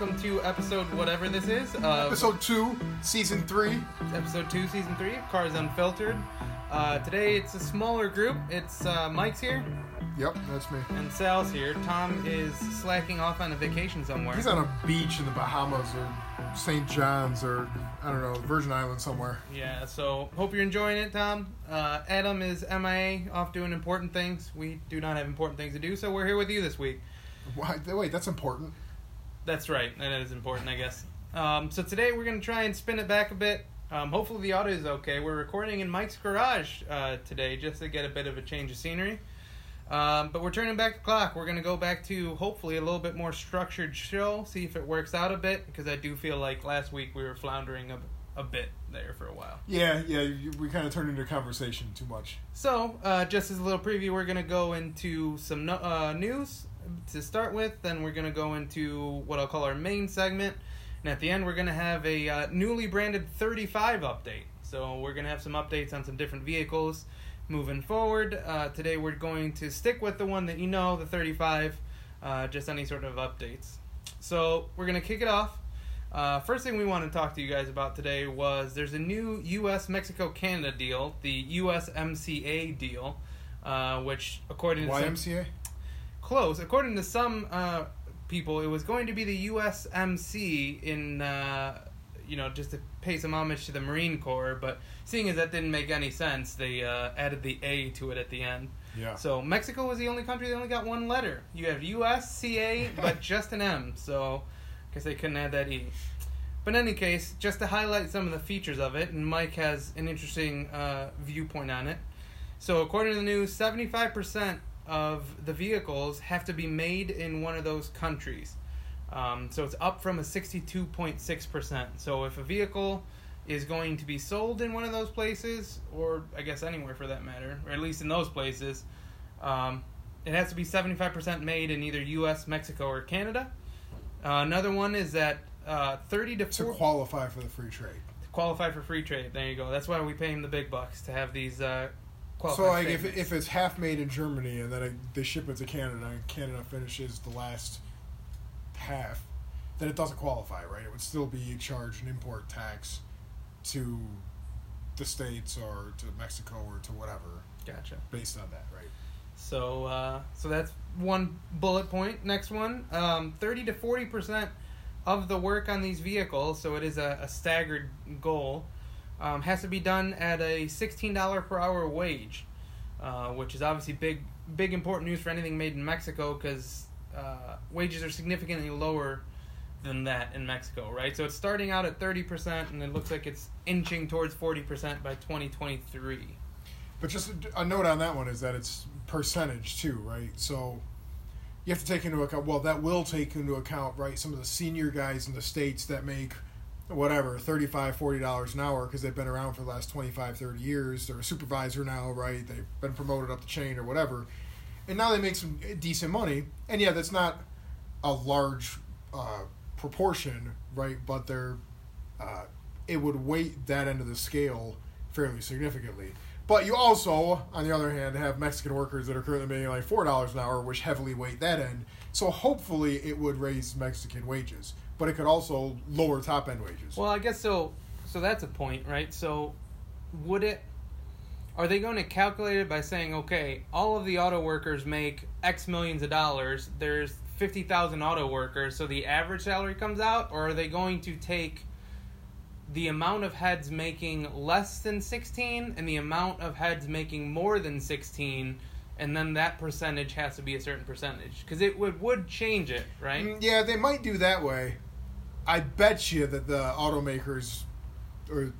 welcome to episode whatever this is. Uh, Episode two, season three. episode two, season three of Cars Unfiltered. Uh, today it's a smaller group. It's uh, Mike's here Yep, that's me. and Sal's here. Tom is slacking off on a vacation somewhere. He's on a beach in the Bahamas or St. John's or I don't know, Virgin Island somewhere. Yeah, so hope you're enjoying it, Tom. Uh, Adam is MIA, off doing important things. We do not have important things to do, so we're here with you this week. Why, wait, that's important. That's right. That is important, I guess. Um, so today we're going to try and spin it back a bit. Um, hopefully the audio is okay. We're recording in Mike's garage uh, today just to get a bit of a change of scenery. Um, but we're turning back the clock. We're going to go back to hopefully a little bit more structured show, see if it works out a bit, because I do feel like last week we were floundering a, a bit there for a while. Yeah, yeah, you, we kind of turned into a conversation too much. So, uh, just as a little preview, we're going to go into some no- uh, news to start with. Then we're going to go into what I'll call our main segment. And at the end, we're going to have a uh, newly branded 35 update. So, we're going to have some updates on some different vehicles moving forward. Uh, today, we're going to stick with the one that you know, the 35, uh, just any sort of updates. So, we're going to kick it off. Uh, first thing we want to talk to you guys about today was there's a new U.S. Mexico Canada deal, the USMCA deal, uh, which according to some, YMCA? Close, according to some uh, people, it was going to be the USMC in uh, you know just to pay some homage to the Marine Corps, but seeing as that didn't make any sense, they uh, added the A to it at the end. Yeah. So Mexico was the only country that only got one letter. You have USCA, but just an M. So I guess they couldn't add that E. But in any case, just to highlight some of the features of it, and Mike has an interesting uh, viewpoint on it. So according to the news, seventy-five percent of the vehicles have to be made in one of those countries. Um, so it's up from a sixty-two point six percent. So if a vehicle is going to be sold in one of those places, or I guess anywhere for that matter, or at least in those places, um, it has to be 75% made in either U.S., Mexico, or Canada. Uh, another one is that uh, 30 to To qualify for the free trade. To qualify for free trade. There you go. That's why we pay him the big bucks to have these. Uh, So, like, if, if it's half made in Germany and then it, they ship it to Canada and Canada finishes the last half, then it doesn't qualify, right? It would still be charged an import tax to the States or to Mexico or to whatever gotcha. based on that, right? So, uh, so that's one bullet point. Next one, um, thirty to forty percent of the work on these vehicles. So it is a, a staggered goal. Um, has to be done at a sixteen dollar per hour wage, uh, which is obviously big, big important news for anything made in Mexico because uh, wages are significantly lower than that in Mexico, right? So it's starting out at thirty percent, and it looks like it's inching towards forty percent by twenty twenty three. But just a note on that one is that it's percentage too, right? So you have to take into account. Well, that will take into account, right? Some of the senior guys in the states that make whatever 35 40 dollars an hour because they've been around for the last 25 30 years. They're a supervisor now right? They've been promoted up the chain or whatever. And now they make some decent money. And yeah that's not a large uh, proportion right? But they're uh, it would weight that end of the scale fairly significantly. But you also, on the other hand, have Mexican workers that are currently making like four dollars an hour, which heavily weight that end. So hopefully, it would raise Mexican wages, but it could also lower top end wages. Well, I guess so. So that's a point, right? So, would it? Are they going to calculate it by saying, okay, all of the auto workers make X millions of dollars. There's fifty thousand auto workers, so the average salary comes out, or are they going to take the amount of heads making less than sixteen and the amount of heads making more than sixteen? And then that percentage has to be a certain percentage because it would would change it, right? Mm, yeah, they might do that way. I bet you that the automakers, or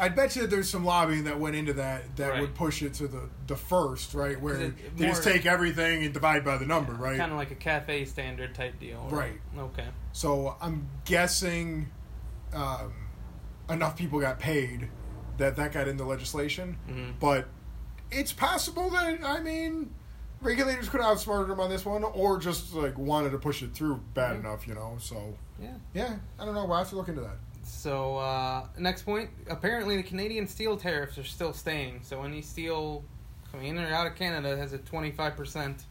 I bet you that there's some lobbying that went into that that Right. would push it to the the first, right? Where it- they just take everything and divide by the number, right? Kind of like a cafe standard type deal, Right. Okay. So I'm guessing um, enough people got paid that that got into legislation. Mhm. But it's possible that I mean regulators could have outsmarted them on this one, or just like wanted to push it through bad Mhm. enough, you know. So Yeah. yeah, I don't know. We'll have to look into that. So uh, next point. Apparently, the Canadian steel tariffs are still staying. So any steel coming in or out of Canada has a twenty five percent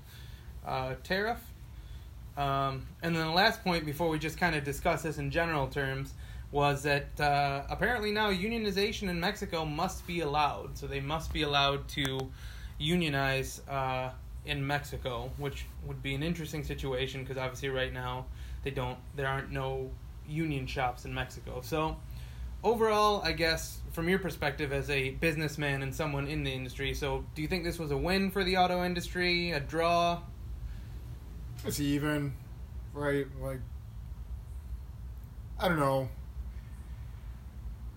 uh, tariff. Um, and then the last point before we just kind of discuss this in general terms was that uh, apparently now unionization in Mexico must be allowed. So they must be allowed to unionize uh, in Mexico, which would be an interesting situation because obviously right now they don't there aren't no union shops in Mexico. So overall, I guess from your perspective as a businessman and someone in the industry, so do you think this was a win for the auto industry, a draw? It's even, right? Like, I don't know.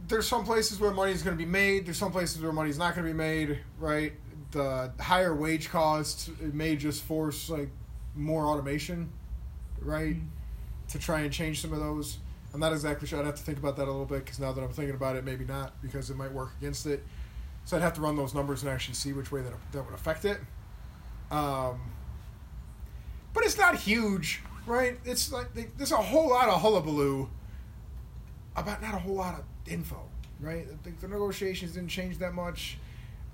There's some places where money's going to be made. There's some places where money's not going to be made, right? The higher wage costs may just force like more automation, right? To try and change some of those. I'm not exactly sure. I'd have to think about that a little bit because now that I'm thinking about it, maybe not because it might work against it. So I'd have to run those numbers and actually see which way that that would affect it. Um, but it's not huge, right? It's like they, there's a whole lot of hullabaloo about not a whole lot of info, right? Think the negotiations didn't change that much.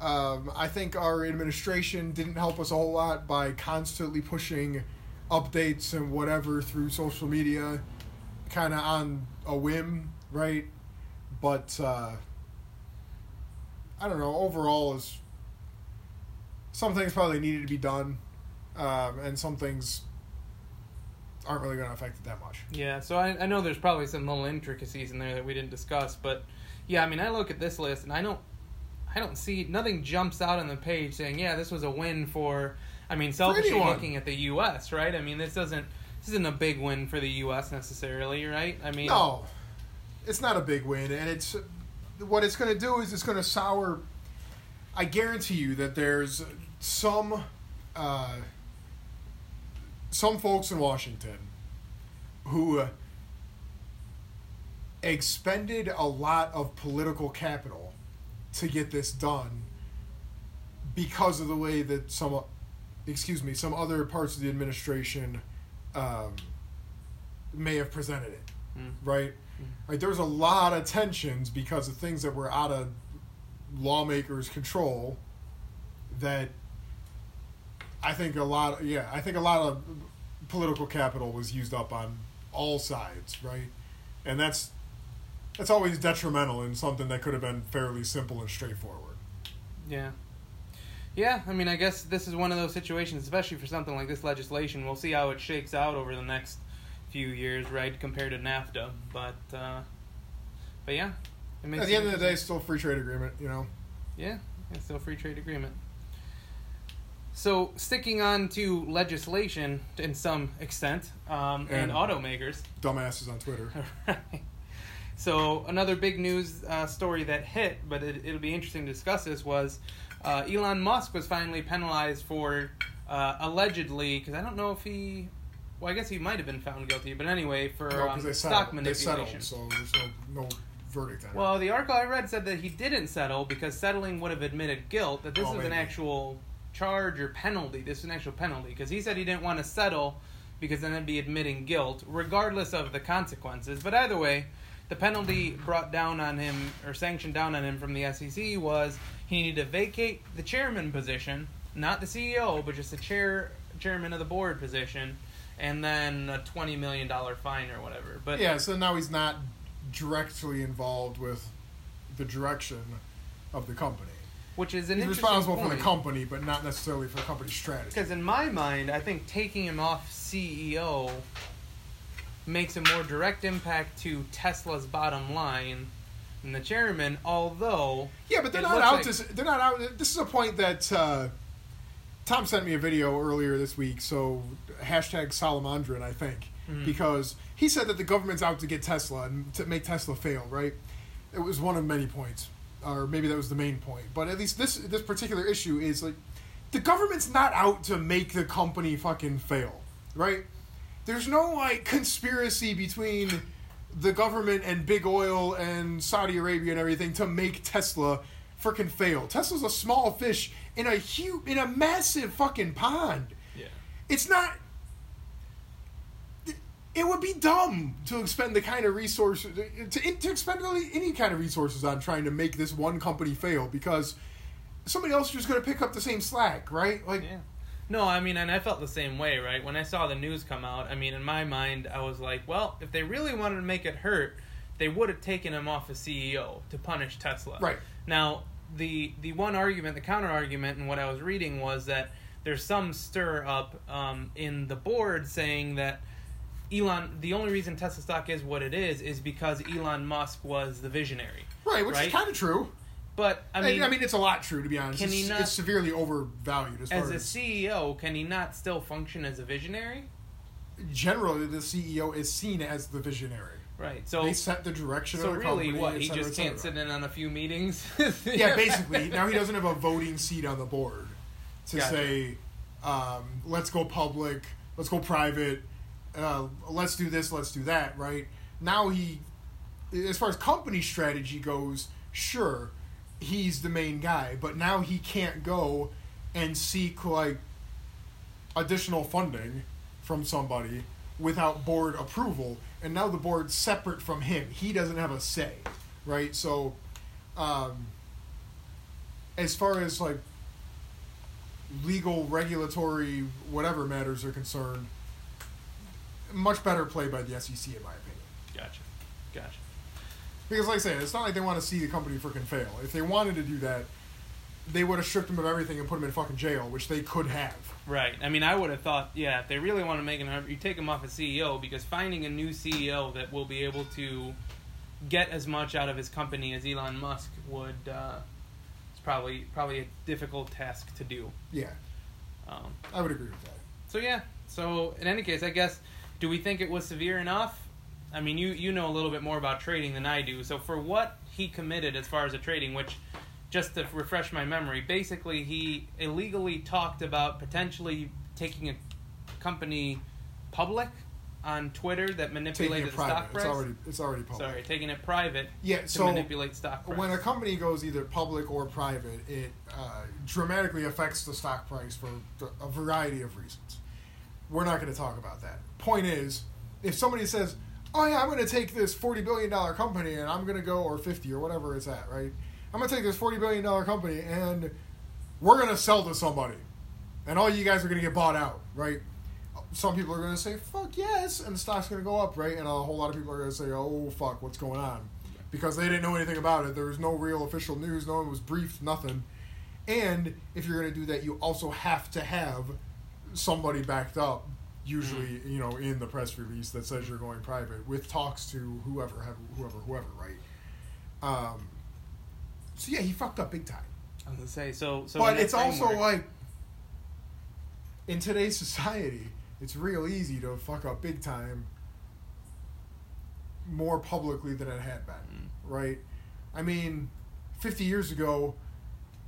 Um, I think our administration didn't help us a whole lot by constantly pushing updates and whatever through social media, kind of on a whim, right? But uh, I don't know. Overall, is some things probably needed to be done um, and some things aren't really going to affect it that much. Yeah, so I, I know there's probably some little intricacies in there that we didn't discuss, but yeah, I mean, I look at this list and I don't, I don't see nothing jumps out on the page saying, yeah, this was a win for. I mean, selfishly looking at the U.S., right? I mean, this doesn't, this isn't a big win for the U.S. necessarily, right? I mean, No, it's not a big win, and it's what it's going to do is it's going to sour. I guarantee you that there's some uh, some folks in Washington who expended a lot of political capital to get this done because of the way that some excuse me some other parts of the administration um, may have presented it Mm. right? Like there was a lot of tensions because of things that were out of lawmakers control that I think a lot yeah I think a lot of political capital was used up on all sides right? And that's that's always detrimental in something that could have been fairly simple and straightforward Yeah. Yeah, I mean, I guess this is one of those situations, especially for something like this legislation. We'll see how it shakes out over the next few years, right, compared to NAFTA. But, uh, but yeah. At the end of the day it's still a free trade agreement you know Yeah, it's still a free trade agreement. So, sticking on to legislation in some extent, um, and, And- automakers. dumbasses on Twitter Right. So another big news uh, story that hit, but it, it'll be interesting to discuss this was uh, Elon Musk was finally penalized for uh, allegedly because I don't know if he, well I guess he might have been found guilty, but anyway for 'cause um, they stock settled, they settled so there's no no verdict Well, the article I read said that he didn't settle because settling would have admitted guilt. That this Oh, is an actual charge or penalty. This is an actual penalty because he said he didn't want to settle because then it'd be admitting guilt, regardless of the consequences. But either way, the penalty brought down on him or sanctioned down on him from the SEC was he needed to vacate the chairman position, not the CEO, but just the chair chairman of the board position, and then a twenty million dollar fine or whatever. But yeah so now he's not directly involved with the direction of the company. Which is an he's interesting responsible for the company but not necessarily for the company's strategy. Because in my mind, I think taking him off CEO makes a more direct impact to Tesla's bottom line than the chairman. Although, Yeah, but they're not out. like- to, they're not out. This is a point that uh, Tom sent me a video earlier this week. So hashtag Salamandrin, I think, Mhm. because he said that the government's out to get Tesla and to make Tesla fail. Right? It was one of many points, or maybe that was the main point. But at least this this particular issue is like the government's not out to make the company fucking fail. Right? There's no like conspiracy between the government and big oil and Saudi Arabia and everything to make Tesla freaking fail. Tesla's a small fish in a huge in a massive fucking pond. yeah, It's not it would be dumb to expend the kind of resources to, to expend really any kind of resources on trying to make this one company fail because somebody else is just going to pick up the same slack, right? Like yeah. No, I mean, and I felt the same way, right? When I saw the news come out, I mean, in my mind, I was like, well, if they really wanted to make it hurt, they would have taken him off as CEO to punish Tesla. Right. Now, the the one argument, the counter argument, and what I was reading was that there's some stir up um, in the board saying that Elon, the only reason Tesla stock is what it is, is because Elon Musk was the visionary. Right, which Right? is kind of true. But I I mean, mean, I mean, it's a lot true to be honest. Can it's, he not- it's severely overvalued as far as a as CEO, can he not still function as a visionary? generally the CEO is seen as the visionary. Right. So they set the direction So of the really, company. what he cetera, just can't sit in on a few meetings. yeah, basically. Now he doesn't have a voting seat on the board to Gotcha. say, um, let's go public, let's go private, uh, let's do this, let's do that, right? Now he, as far as company strategy goes, sure, he's the main guy, but now he can't go and seek, like, additional funding from somebody without board approval. And now the board's separate from him. He doesn't have a say right? So um, as far as like legal regulatory whatever matters are concerned much better play by the sec in my opinion. Gotcha, gotcha. Because like i said it's not like they want to see the company freaking fail if they wanted to do that they would have stripped him of everything and put him in fucking jail which they could have Right. I mean, I would have thought, yeah, if they really want to make an, you take him off as CEO because finding a new CEO that will be able to get as much out of his company as Elon Musk would, uh, it's probably probably a difficult task to do. yeah Um, i would agree with that So yeah. So in any case, I guess, do we think it was severe enough? I mean, you you know a little bit more about trading than I do. So for what he committed as far as the trading, which just to refresh my memory, basically he illegally talked about potentially taking a company public on Twitter that manipulated the stock price. it's already it's already public Sorry, taking it private Yeah, to so manipulate stock price. when a company goes either public or private, it uh, dramatically affects the stock price for a variety of reasons. We're not going to talk about that. Point is, if somebody says, "Oh yeah, I'm going to take this forty billion dollar company and I'm going to go or fifty or whatever it's at, right? I'm going to take this forty billion dollar company and we're going to sell to somebody, and all you guys are going to get bought out, right?" Some people are going to say, "Fuck yes," and the stock's going to go up, right? And a whole lot of people are going to say, "Oh fuck, what's going on?" because they didn't know anything about it. There was no real official news. No one was briefed. Nothing. And if you're going to do that, you also have to have somebody backed up. Usually, you know, in the press release that says you're going private with talks to whoever, have whoever, whoever, right? Um, so yeah, he fucked up big time. I was gonna say so. So but it's also like in today's society, it's real easy to fuck up big time more publicly than it had been, Mm. right? I mean, 50 years ago,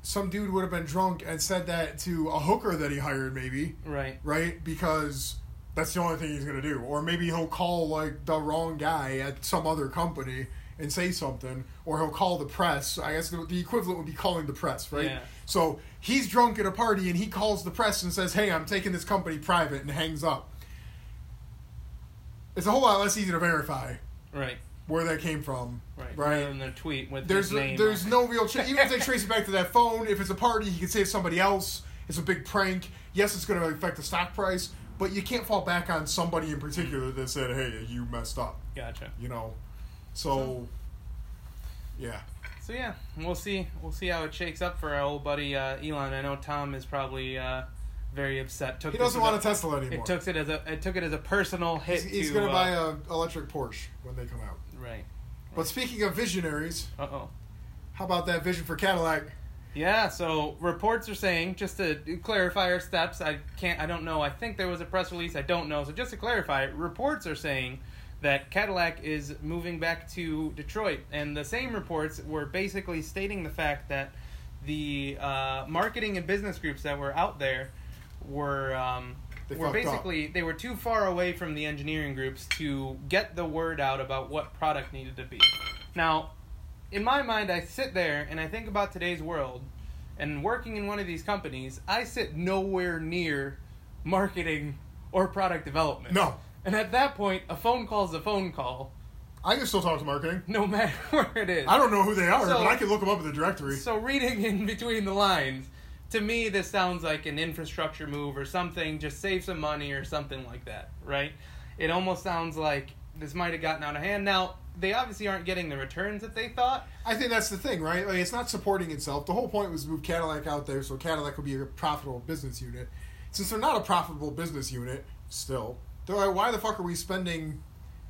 some dude would have been drunk and said that to a hooker that he hired, maybe, right. right? Because that's the only thing he's going to do. Or maybe he'll call, like, the wrong guy at some other company and say something, or he'll call the press. I guess the, the equivalent would be calling the press, right? Yeah. So he's drunk at a party and he calls the press and says, "Hey, I'm taking this company private," and hangs up. It's a whole lot less easy to verify Right. where that came from, Right. Right. Tweet with There's his name. there's no real ch- even if they trace it back to that phone. If it's a party, he can say it's somebody else. It's a big prank. Yes, it's going to affect the stock price, but you can't fall back on somebody in particular that said, "Hey, you messed up." Gotcha. You know, so yeah. So yeah, we'll see. We'll see how it shakes up for our old buddy uh, Elon. I know Tom is probably uh, very upset. Took He doesn't want a- a Tesla anymore. It took it as a it took it as a personal hit. he's he's to, going to uh, buy a electric Porsche when they come out. right. But speaking of visionaries, Uh oh. how about that vision for Cadillac? Yeah. So reports are saying just to clarify our steps. I can't. I don't know. I think there was a press release. I don't know. So just to clarify, reports are saying that Cadillac is moving back to Detroit, and the same reports were basically stating the fact that the uh, marketing and business groups that were out there were um, They were fucked up. basically they were too far away from the engineering groups to get the word out about what product needed to be. Now, in my mind, I sit there and I think about today's world, and working in one of these companies, I sit nowhere near marketing or product development. No. And at that point, a phone call is a phone call, I can still talk to marketing. no matter where it is. I don't know who they are, So- but I can look them up in the directory. So reading in between the lines, to me, this sounds like an infrastructure move or something. Just save some money or something like that, right? It almost sounds like this might have gotten out of hand. Now they obviously aren't getting the returns that they thought. I think that's the thing, right? Like it's not supporting itself. The whole point was to move Cadillac out there so Cadillac would be a profitable business unit. Since they're not a profitable business unit, still, they're like, why the fuck are we spending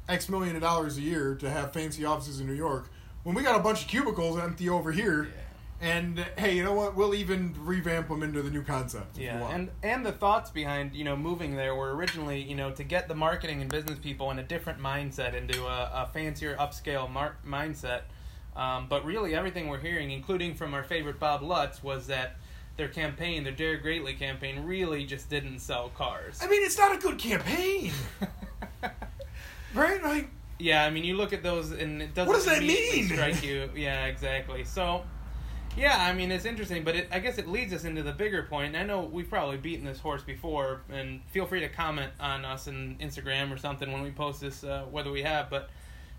X million of dollars a year to have fancy offices in New York when we got a bunch of cubicles empty over here? And hey, you know what? We'll even revamp them into the new concept. Yeah, and and the thoughts behind you know moving there were originally you know to get the marketing and business people in a different mindset into a, a fancier upscale mar- mindset. Um, but really, everything we're hearing, including from our favorite Bob Lutz, was that their campaign, their Dare Greatly campaign, really just didn't sell cars. I mean, it's not a good campaign, right? Like, Yeah, I mean, you look at those, and it doesn't. What does that mean? Strike you? Yeah, exactly. So, yeah, I mean, it's interesting, but it, I guess it leads us into the bigger point. And I know we've probably beaten this horse before, and feel free to comment on us in Instagram or something when we post this, uh, whether we have. But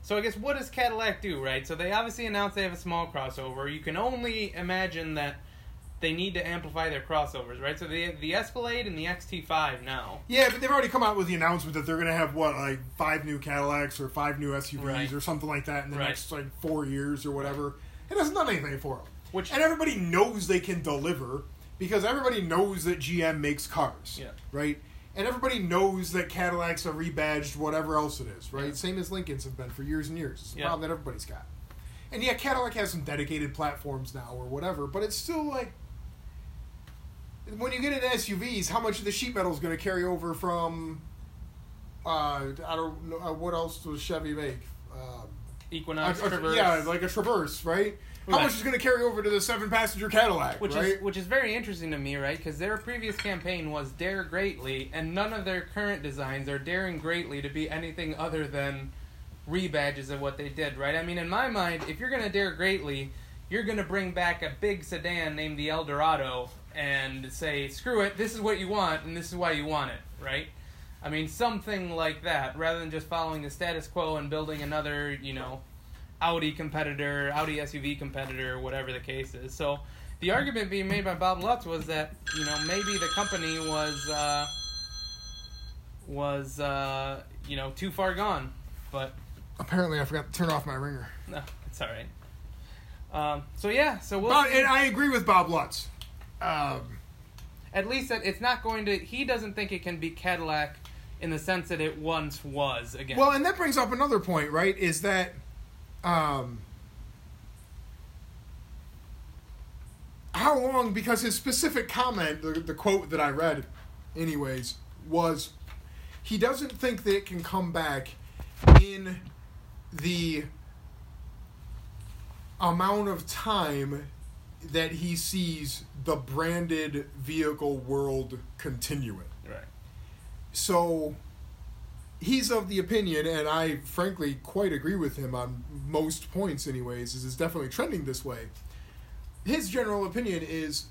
so I guess what does Cadillac do, right? So they obviously announced they have a small crossover. You can only imagine that they need to amplify their crossovers, right? So they have the Escalade and the XT5 now. Yeah, but they've already come out with the announcement that they're going to have what, like five new Cadillacs or five new SUVs Right. or something like that in the Right. next like four years or whatever. It hasn't done anything for them. Which- and everybody knows they can deliver because everybody knows that GM makes cars, Yeah. right? And everybody knows that Cadillacs are rebadged, whatever else it is, right? Yeah. Same as Lincolns have been for years and years. It's a Yeah. problem that everybody's got. And yeah, Cadillac has some dedicated platforms now or whatever, but it's still like when you get into SUVs, how much of the sheet metal is going to carry over from? Uh, I don't know uh, what else does Chevy make. Um, Equinox, a- a- yeah, like a Traverse, right? How Right. much is going to carry over to the seven-passenger Cadillac, which right? is which is very interesting to me, right? Because their previous campaign was dare greatly, and none of their current designs are daring greatly to be anything other than rebadges of what they did, right? I mean, in my mind, if you're gonna dare greatly, you're gonna bring back a big sedan named the Eldorado and say, "Screw it, this is what you want, and this is why you want it," right? I mean, something like that, rather than just following the status quo and building another, you know, Audi competitor, Audi SUV competitor, whatever the case is. So the argument being made by Bob Lutz was that you know maybe the company was uh, was uh, you know too far gone, but Apparently, I forgot to turn off my ringer. no, it's all right. Um, so yeah, so we'll and I agree with Bob Lutz. Um, at least that it's not going to. He doesn't think it can be Cadillac in the sense that it once was again. well, and that brings up another point, right? Is that um, how long? Because his specific comment, the, the quote that I read, anyways, was he doesn't think that it can come back in the amount of time that he sees the branded vehicle world continuing. right. So he's of the opinion, and I frankly quite agree with him on most points, anyways, is it's definitely trending this way. His general opinion is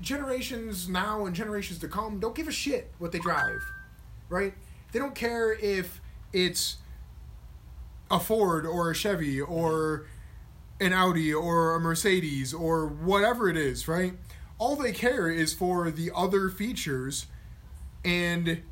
generations now and generations to come don't give a shit what they drive, right? They don't care if it's a Ford or a Chevy or an Audi or a Mercedes or whatever it is, right? All they care is for the other features and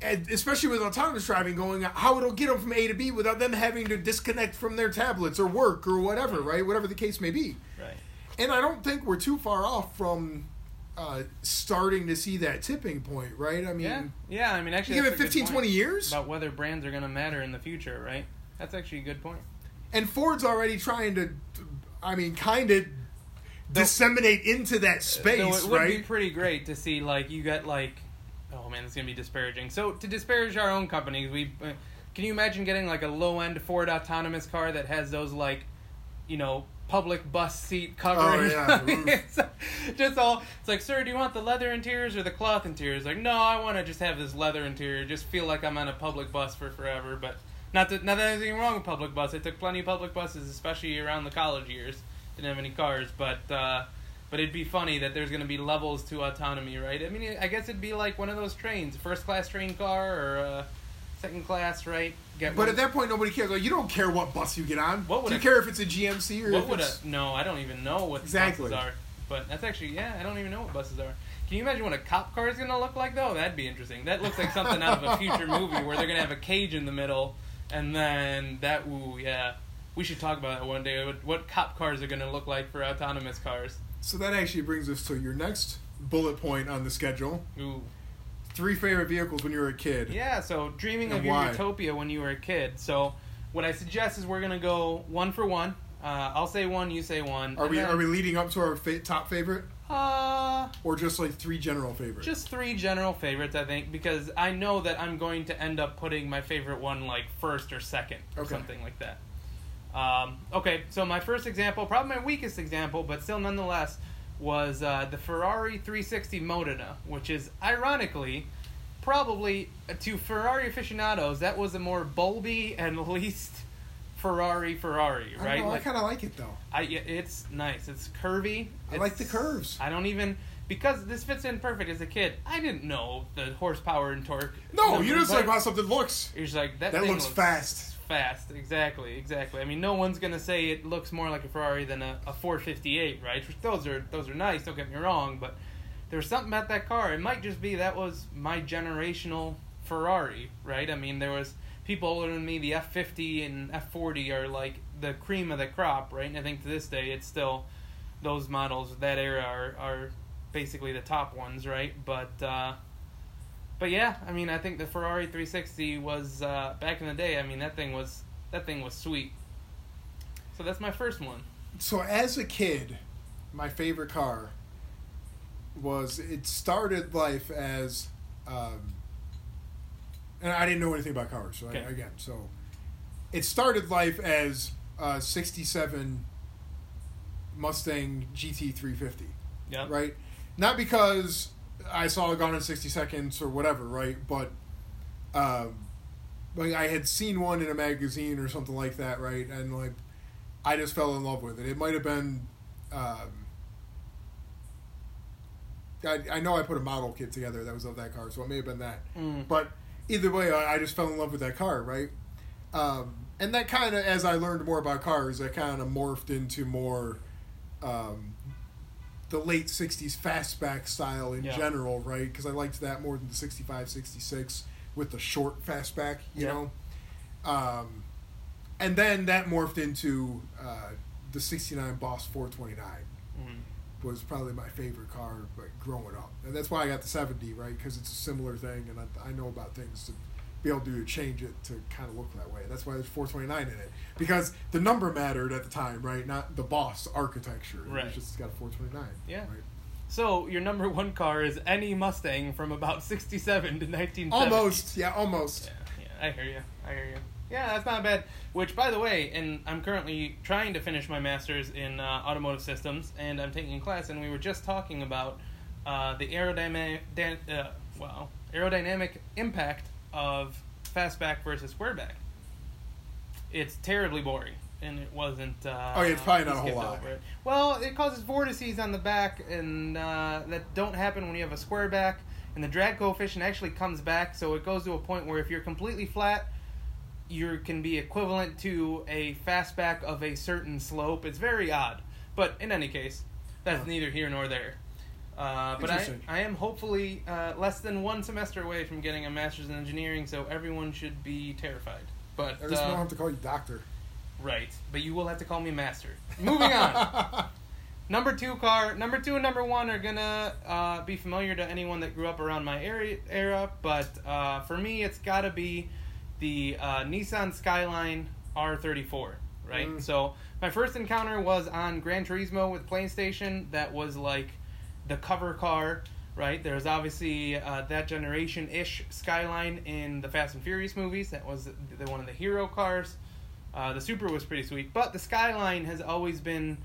and especially with autonomous driving going how it'll get them from A to B without them having to disconnect from their tablets or work or whatever, right? Whatever the case may be. Right. And I don't think we're too far off from uh, starting to see that tipping point, right? I mean, Yeah. Yeah. I mean, actually, give it a good 15, point 20 years, about whether brands are going to matter in the future, right? That's actually a good point. and Ford's already trying to, I mean, kind of disseminate into that space, Though it would right? be pretty great to see like you got like, oh man, it's gonna be disparaging. So to disparage our own companies, we uh, can you imagine getting like a low end Ford autonomous car that has those like, you know, public bus seat covering? yeah. it's just all. It's like, sir, do you want the leather interiors or the cloth interiors? Like, no, I want to just have this leather interior. Just feel like I'm on a public bus for forever, but. Not that, not that there's anything wrong with public bus. I took plenty of public buses, especially around the college years. Didn't have any cars, but uh, but it'd be funny that there's going to be levels to autonomy, right? I mean, I guess it'd be like one of those trains, first class train car, or uh, second class, right? Get But one- at that point, nobody cares. Like, you don't care what bus you get on. What would Do you a- care if it's a GMC or what would a no? I don't even know what the Exactly. buses are. But that's actually yeah, I don't even know what buses are. Can you imagine what a cop car is gonna look like though? That'd be interesting. That looks like something out of a future movie where they're gonna have a cage in the middle, and then that ooh yeah. We should talk about that one day. What, what cop cars are gonna look like for autonomous cars? So that actually brings us to your next bullet point on the schedule. Ooh. Three favorite vehicles when you were a kid. Yeah, so dreaming And of your why? utopia when you were a kid. So what I suggest is we're gonna go one for one. Uh, I'll say one, you say one. Are we then- are we leading up to our fa- top favorite, Uh, or just like three general favorites? just three general favorites, I think, because I know that I'm going to end up putting my favorite one like first or second or Okay. something like that. Um, okay, so my first example, probably my weakest example, but still nonetheless, was uh, the Ferrari 360 Modena, which is ironically probably uh, to Ferrari aficionados that was a more bulby and least Ferrari Ferrari, right? don't know, I kind of like it though. I, yeah, it's nice. It's curvy. I like the curves. I don't even because this fits in perfect as a kid. I didn't know the horsepower and torque. No, you just like how something looks. You're just like that. That thing looks fast. Fast, exactly, exactly. I mean, no one's gonna say it looks more like a Ferrari than a, a 458, right? Those are those are nice. Don't get me wrong, but there's something about that car. It might just be that was my generational Ferrari, right? I mean, there was people older than me. The F50 and F40 are like the cream of the crop, right? And I think to this day, it's still those models that era are are basically the top ones, right? But uh, but yeah, I mean, I think the Ferrari 360 was uh, back in the day. I mean, that thing was that thing was sweet. So that's my first one. So as a kid, my favorite car was it started life as, um, and I didn't know anything about cars. So Okay. I, again, so it started life as a '67 Mustang GT350. Yeah. right? Not because I saw Gone in 60 Seconds or whatever, right? But um, like I had seen one in a magazine or something like that, right? And like I just fell in love with it. It might have been. Um, I, I know I put a model kit together that was of that car, so it may have been that. Mm. But either way, I, I just fell in love with that car, right? Um, and that kind of, as I learned more about cars, that kind of morphed into more um, the late 60s fastback style in Yeah. general, right? Because I liked that more than the 65, 66 with the short fastback, you Yeah. know? Um, and then that morphed into uh, the 69 Boss 429 Mm. was probably my favorite car like growing up, and that's why I got the seventy right because it's a similar thing, and I, I know about things be able to change it to kind of look that way. That's why there's four twenty nine in it because the number mattered at the time, right? Not the boss architecture. It Right. was just got a four twenty nine. Yeah. Right. So your number one car is any Mustang from about 67 to 1970. Almost. Yeah. Almost. Yeah, yeah, I hear you. I hear you. Yeah, that's not bad. Which, by the way, and I'm currently trying to finish my master's in uh, automotive systems, and I'm taking a class, and we were just talking about uh, the aerodynamic, uh, well, aerodynamic impact of fastback versus squareback. It's terribly boring, and it wasn't. Uh, Oh, yeah, it's probably not a whole lot. it. Well, it causes vortices on the back, and uh, that don't happen when you have a square back. And the drag coefficient actually comes back, so it goes to a point where if you're completely flat, you can be equivalent to a fastback of a certain slope. It's very odd, but in any case, that's neither here nor there. Uh, but I, I am hopefully uh, less than one semester away from getting a master's in engineering, so everyone should be terrified. But At least uh, don't have to call you doctor. right, but you will have to call me master. Moving on. Number two car, number two and number one are gonna uh, be familiar to anyone that grew up around my area era, but uh, for me, it's gotta be the uh, Nissan Skyline R34, right? Mm. So my first encounter was on Gran Turismo with PlayStation. That was like the cover car, right? There's obviously uh, that generation ish Skyline in the Fast and Furious movies. That was the, one of the hero cars. Uh, the Supra was pretty sweet, but the Skyline has always been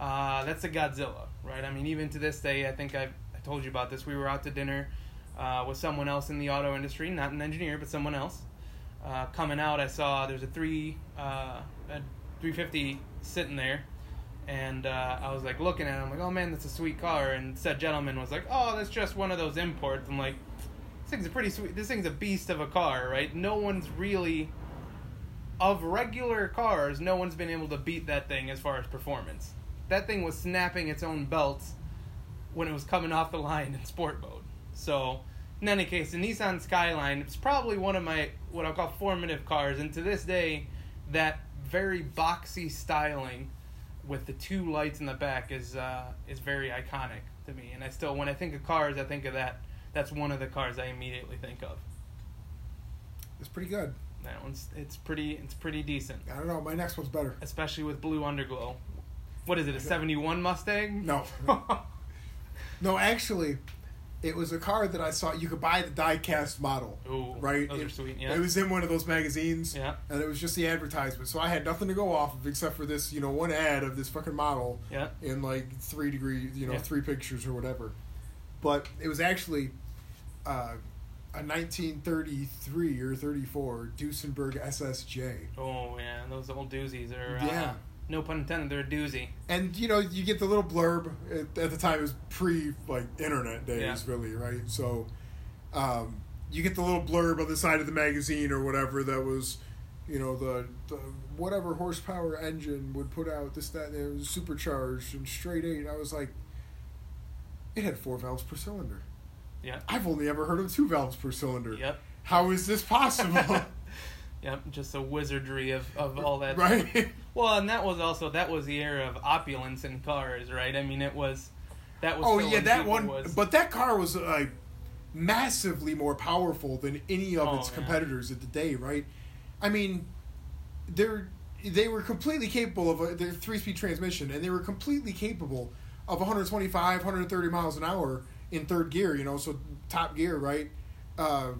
uh, that's a Godzilla, right? I mean, even to this day, I think I've, I told you about this. We were out to dinner uh, with someone else in the auto industry, not an engineer, but someone else. Uh, coming out, I saw there's a three uh, a 350 sitting there, and uh, I was like looking at it. I'm like, oh man, that's a sweet car. And said gentleman was like, oh, that's just one of those imports. I'm like, this thing's a pretty sweet. This thing's a beast of a car, right? No one's really of regular cars. No one's been able to beat that thing as far as performance. That thing was snapping its own belts when it was coming off the line in sport mode. So, in any case, the Nissan Skyline it's probably one of my what I'll call formative cars, and to this day, that very boxy styling with the two lights in the back is uh, is very iconic to me. And I still, when I think of cars, I think of that. That's one of the cars I immediately think of. It's pretty good. That one's it's pretty it's pretty decent, I don't know. My next one's better. especially with blue underglow. What is it? A seventy one Mustang? No, no. Actually, it was a car that I saw. You could buy the die-cast model. Ooh, right? It, sweet. Yeah. It was in one of those magazines. Yeah. And it was just the advertisement. So I had nothing to go off of except for this, you know, one ad of this fucking model yeah. in like three degree, you know, Yeah. three pictures or whatever. But it was actually uh, a 1933 or 34 Duesenberg SSJ. Oh yeah, those old doozies are. Uh, Yeah. No pun intended. They're a doozy. And you know, you get the little blurb. At, at the time, it was pre like internet days, Yeah. really, right? So, um, you get the little blurb on the side of the magazine or whatever that was, you know, the, the whatever horsepower engine would put out this that and it was supercharged and straight eight. I was like, it had four valves per cylinder. Yeah. I've only ever heard of two valves per cylinder. Yep. How is this possible? Yep. Just a wizardry of, of all that. right? Well, and that was also that was the era of opulence in cars, right? I mean, it was that was. Oh yeah, that one. Was, But that car was like massively more powerful than any of Oh, its yeah. competitors at the day, right? I mean, they're they were completely capable of a their three speed transmission, and they were completely capable of 125, 130 miles an hour in third gear. You know, so top gear, right? Uh,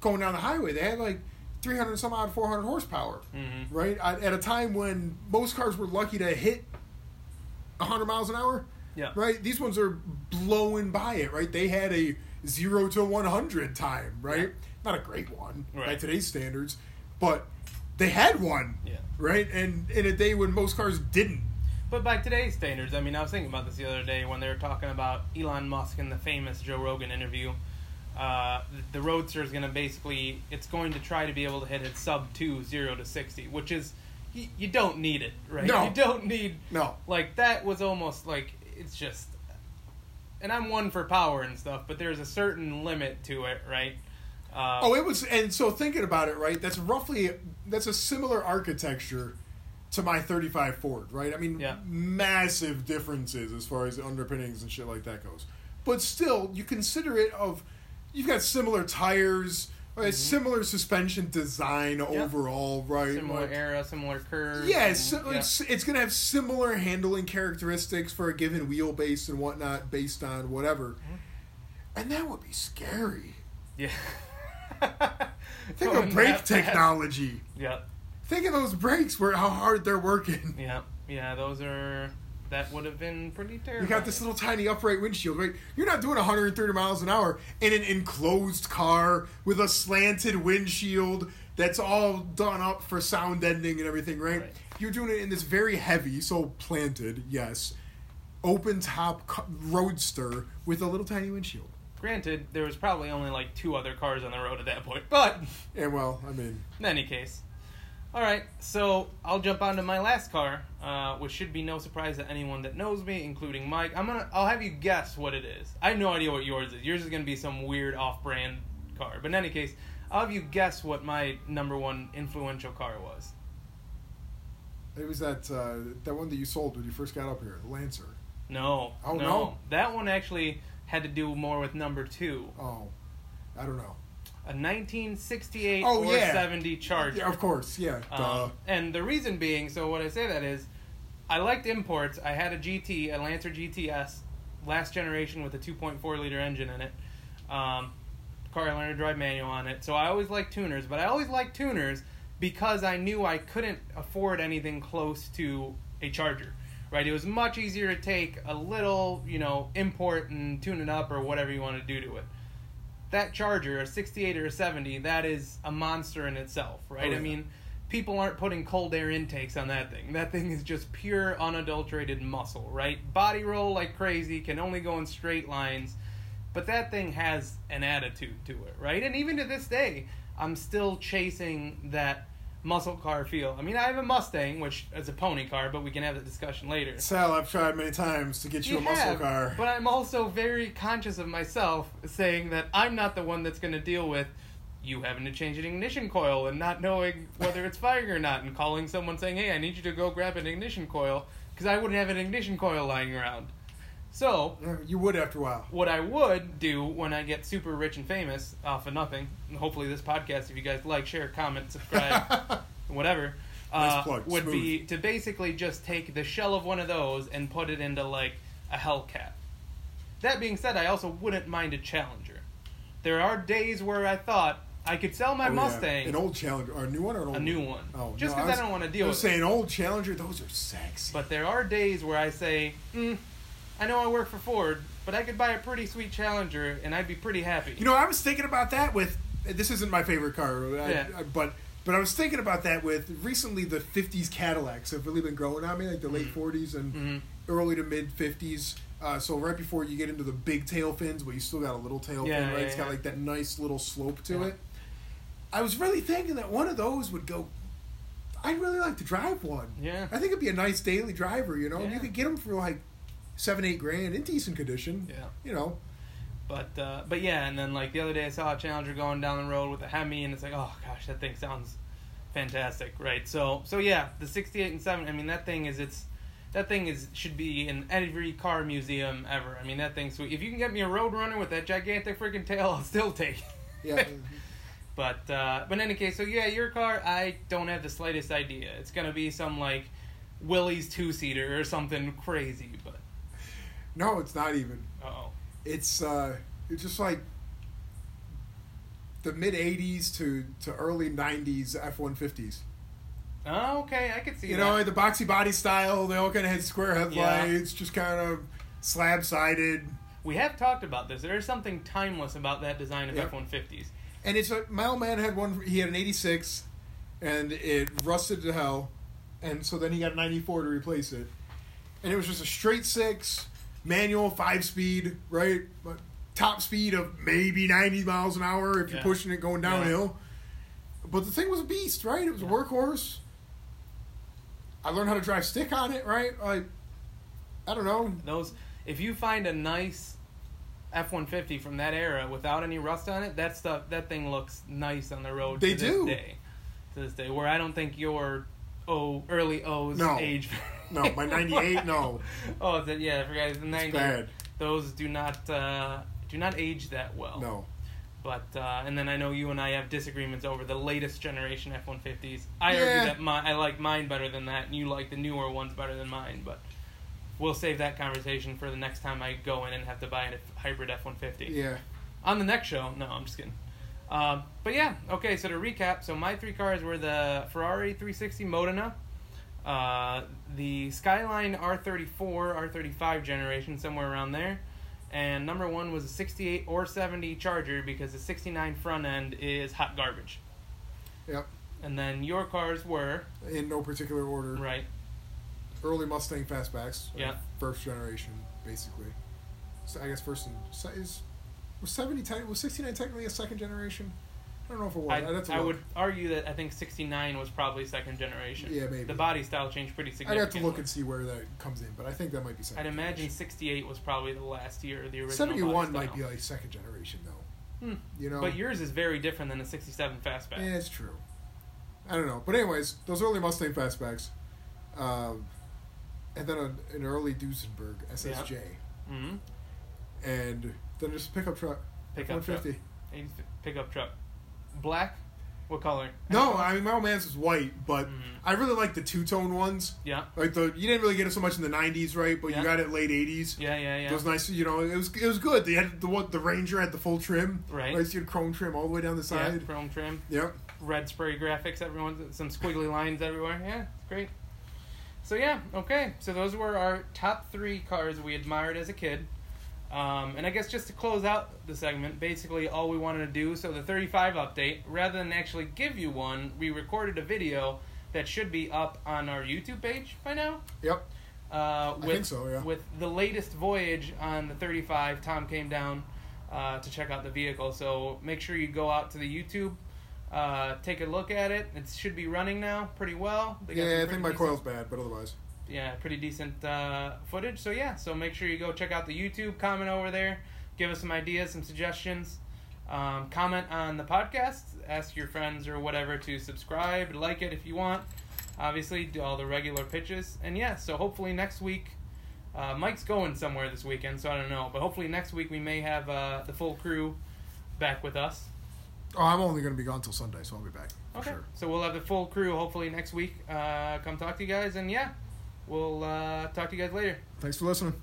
going down the highway, they had like 300 some odd 400 horsepower Mhm. right? At, at a time when most cars were lucky to hit 100 miles an hour, Yeah. right? These ones are blowing by it, right? They had a 0 to 100 time, right? Not a great one by today's standards, but they had one, Yeah. right? And in a day when most cars didn't. But by today's standards, I mean, I was thinking about this the other day when they were talking about Elon Musk in the famous Joe Rogan interview. Uh, the Roadster is going to basically, it's going to try to be able to hit its sub 2, 0 to 60, which is, you, you don't need it, right? No. You don't need, No. like, that was almost like, it's just, and I'm one for power and stuff, but there's a certain limit to it, right? Uh, Oh, it was, and so thinking about it, right? That's roughly that's a similar architecture to my 35 Ford, right? I mean, Yeah. massive differences as far as underpinnings and shit like that goes. But still, you consider it of you've got similar tires, right? similar suspension design overall, right? similar Like- era, similar curves. Yes, and- so yeah. it's it's gonna have similar handling characteristics for a given wheelbase and whatnot, based on whatever, Mm-hmm. and that would be scary. Yeah. Think Going of brake technology. Yep. Think of those brakes, where how hard they're working. Yeah, yeah, those are that would have been pretty terrible. You got this little tiny upright windshield, right? You're not doing 130 miles an hour in an enclosed car with a slanted windshield that's all done up for sound ending and everything, right? Right. You're doing it in this very heavy, so planted, yes, open top roadster with a little tiny windshield. Granted, there was probably only like two other cars on the road at that point, but And well, I mean, in any case. All right, so I'll jump onto my last car, uh, which should be no surprise to anyone that knows me, including Mike. I'm gonna, I'll have you guess what it is. I have no idea what yours is. Yours is gonna be some weird off-brand car, but in any case, I'll have you guess what my number one influential car was. it was that uh, that one that you sold when you first got up here, the Lancer. No, Oh, no, no? that one actually had to do more with number two, Oh, I don't know. A 1968 Oh, or yeah. 70 Charger. Yeah, of course, yeah. Um, and the reason being, so what I say that is, I liked imports. I had a GT, a Lancer GTS, last generation with a 2.4 liter engine in it. Um, car I learned to drive manual on it. So I always liked tuners, but I always liked tuners because I knew I couldn't afford anything close to a Charger. Right? It was much easier to take a little, you know, import and tune it up or whatever you want to do to it that charger, a 68 or a 70, that is a monster in itself, right? Oh, yeah. I mean, people aren't putting cold air intakes on that thing. That thing is just pure, unadulterated muscle, right? Body roll like crazy, can only go in straight lines. but that thing has an attitude to it, right? And even to this day, I'm still chasing that muscle car feel. I mean, I have a Mustang, which is a pony car, but we can have that discussion later. Sal, I've tried many times to get you, a muscle have, car. But I'm also very conscious of myself saying that I'm not the one that's going to deal with you having to change an ignition coil and not knowing whether it's firing or not and calling someone saying, hey, I need you to go grab an ignition coil because I wouldn't have an ignition coil lying around. So, you would after a while. what I would do when I get super rich and famous off of nothing, and hopefully this podcast, if you guys like, share, comment, subscribe, whatever, Nice uh, plug, would smooth. be to basically just take the shell of one of those and put it into like a Hellcat. That being said, I also wouldn't mind a Challenger. There are days where I thought I could sell my Oh, yeah. Mustang, An old Challenger, or a new one, or an old a new one, Oh, just no, because I, don't want to deal I with was it. saying old Challenger, those are sexy. But there are days where I say, mm, I know I work for Ford, but I could buy a pretty sweet Challenger and I'd be pretty happy. You know, I was thinking about that with. This isn't my favorite car, I- Yeah. I- but but I was thinking about that with recently. The '50s Cadillacs have really been growing on me, like the late '40s and Mhm. early to mid '50s. Uh, so right before you get into the big tail fins, but you still got a little tail Yeah, fin, right? yeah, it's got like that nice little slope to it. I was really thinking that one of those would go. I'd really like to drive one. Yeah. I think it'd be a nice daily driver. You know, Yeah. you could get them for like seven, eight grand in decent condition. Yeah. You know, But uh, but yeah, and then like the other day I saw a Challenger going down the road with a Hemi, and it's like, oh gosh, that thing sounds fantastic, right? So so yeah, the '68 and '7. I mean, that thing is it's that thing is should be in every car museum ever. I mean, that thing's sweet. If you can get me a Roadrunner with that gigantic freaking tail, I'll still take. it. yeah. But uh, but in any case, so yeah, your car, I don't have the slightest idea. It's gonna be some like Willys two seater or something crazy. No, it's not even. oh, it's uh it's just like the mid 80s to to early 90s F150s. oh, okay, I could see You that. know, the boxy body style, they all kind of had square headlights, just kind of slab sided. We have talked about this. There is something timeless about that design of. F one fifties. And it's a my old man had one he had an 86 and it rusted to hell. And so then he got a 94 to replace it. And it was just a straight 6 manual 5 speed, right? But top speed of maybe 90 miles an hour if you're pushing it going Yeah. downhill. But the thing was a beast, right? It was a workhorse. I learned how to drive stick on it, right? Like I don't know. Those, if you find a nice F one fifty from that era without any rust on it, that stuff, that thing looks nice on the road. They to this do. Day, to this day, where I don't think your O early O's No. age. No, my 98, no. Oh, the, yeah, I forgot the ninety. bad. Those do not uh, do not age that well. No. But uh, and then I know you and I have disagreements over the latest generation F one fifties. I Yeah. argue that my, I like mine better than that, and you like the newer ones better than mine. But we'll save that conversation for the next time I go in and have to buy a hybrid F one fifty Yeah. on the next show. No, I'm just kidding. Um, but yeah, okay. So to recap, so my three cars were the Ferrari 360 Modena, uh, the Skyline R34, R35 generation, somewhere around there, and number one was a 68 or 70 Charger because the 69 front end is hot garbage. Yep. And then your cars were In no particular order. right. early Mustang fastbacks. Yeah. First generation, basically. So I guess first and is was seventy te- was sixty nine technically a second generation? I don't know if it was. I, I'd I would argue that I think 69 was probably second generation. Yeah, maybe. The body style changed pretty significantly. I'd significantly. have to look and see where that comes in, but I think that might be second. I'd imagine generation. 68 was probably the last year of the original. seventy one body might be style. like second generation though. Hmm. You know, But yours is very different than the 67 fastback. yeah, it's true. I don't know, but anyways, those early Mustang fastbacks, um, and then a, an early Duesenberg SSJ, hmm and then just a pickup truck. Pickup truck. 150. 80 Pickup truck. Black? What color? No, I mean my old man's was white, but Mhm. I really like the two tone ones. Yeah. Like the you didn't really get it so much in the '90s, right? But Yeah. you got it late '80s. Yeah, yeah, yeah. It was nice, you know, it was it was good. They had the what the Ranger had the full trim, Right. Right, so you had chrome trim all the way down the yeah, side. chrome trim. Yep. Red spray graphics, everyone, some squiggly lines everywhere. Yeah, it's great. So, yeah, okay. So, those were our top three cars we admired as a kid. Um, and I guess just to close out the segment, basically all we wanted to do, so the 35 update, rather than actually give you one, we recorded a video that should be up on our YouTube page by now. Yep. Uh, with, think so, yeah. With the latest voyage on the 35, Tom came down uh, to check out the vehicle. So make sure you go out to the YouTube, uh, take a look at it. It should be running now pretty well. Yeah, I think my decent- coil's bad, but otherwise. Yeah, pretty decent uh, footage. So yeah, so make sure you go check out the YouTube, comment over there, give us some ideas, some suggestions. Um, comment on the podcast. Ask your friends or whatever to subscribe, like it if you want. Obviously, do all the regular pitches, and yeah. So hopefully next week, uh, Mike's going somewhere this weekend, so I don't know. But hopefully next week we may have uh, the full crew back with us. Oh, I'm only going to be gone till Sunday, so I'll be back. For Okay. Sure. So we'll have the full crew hopefully next week. Uh, come talk to you guys, and yeah, we'll uh, talk to you guys later. Thanks for listening.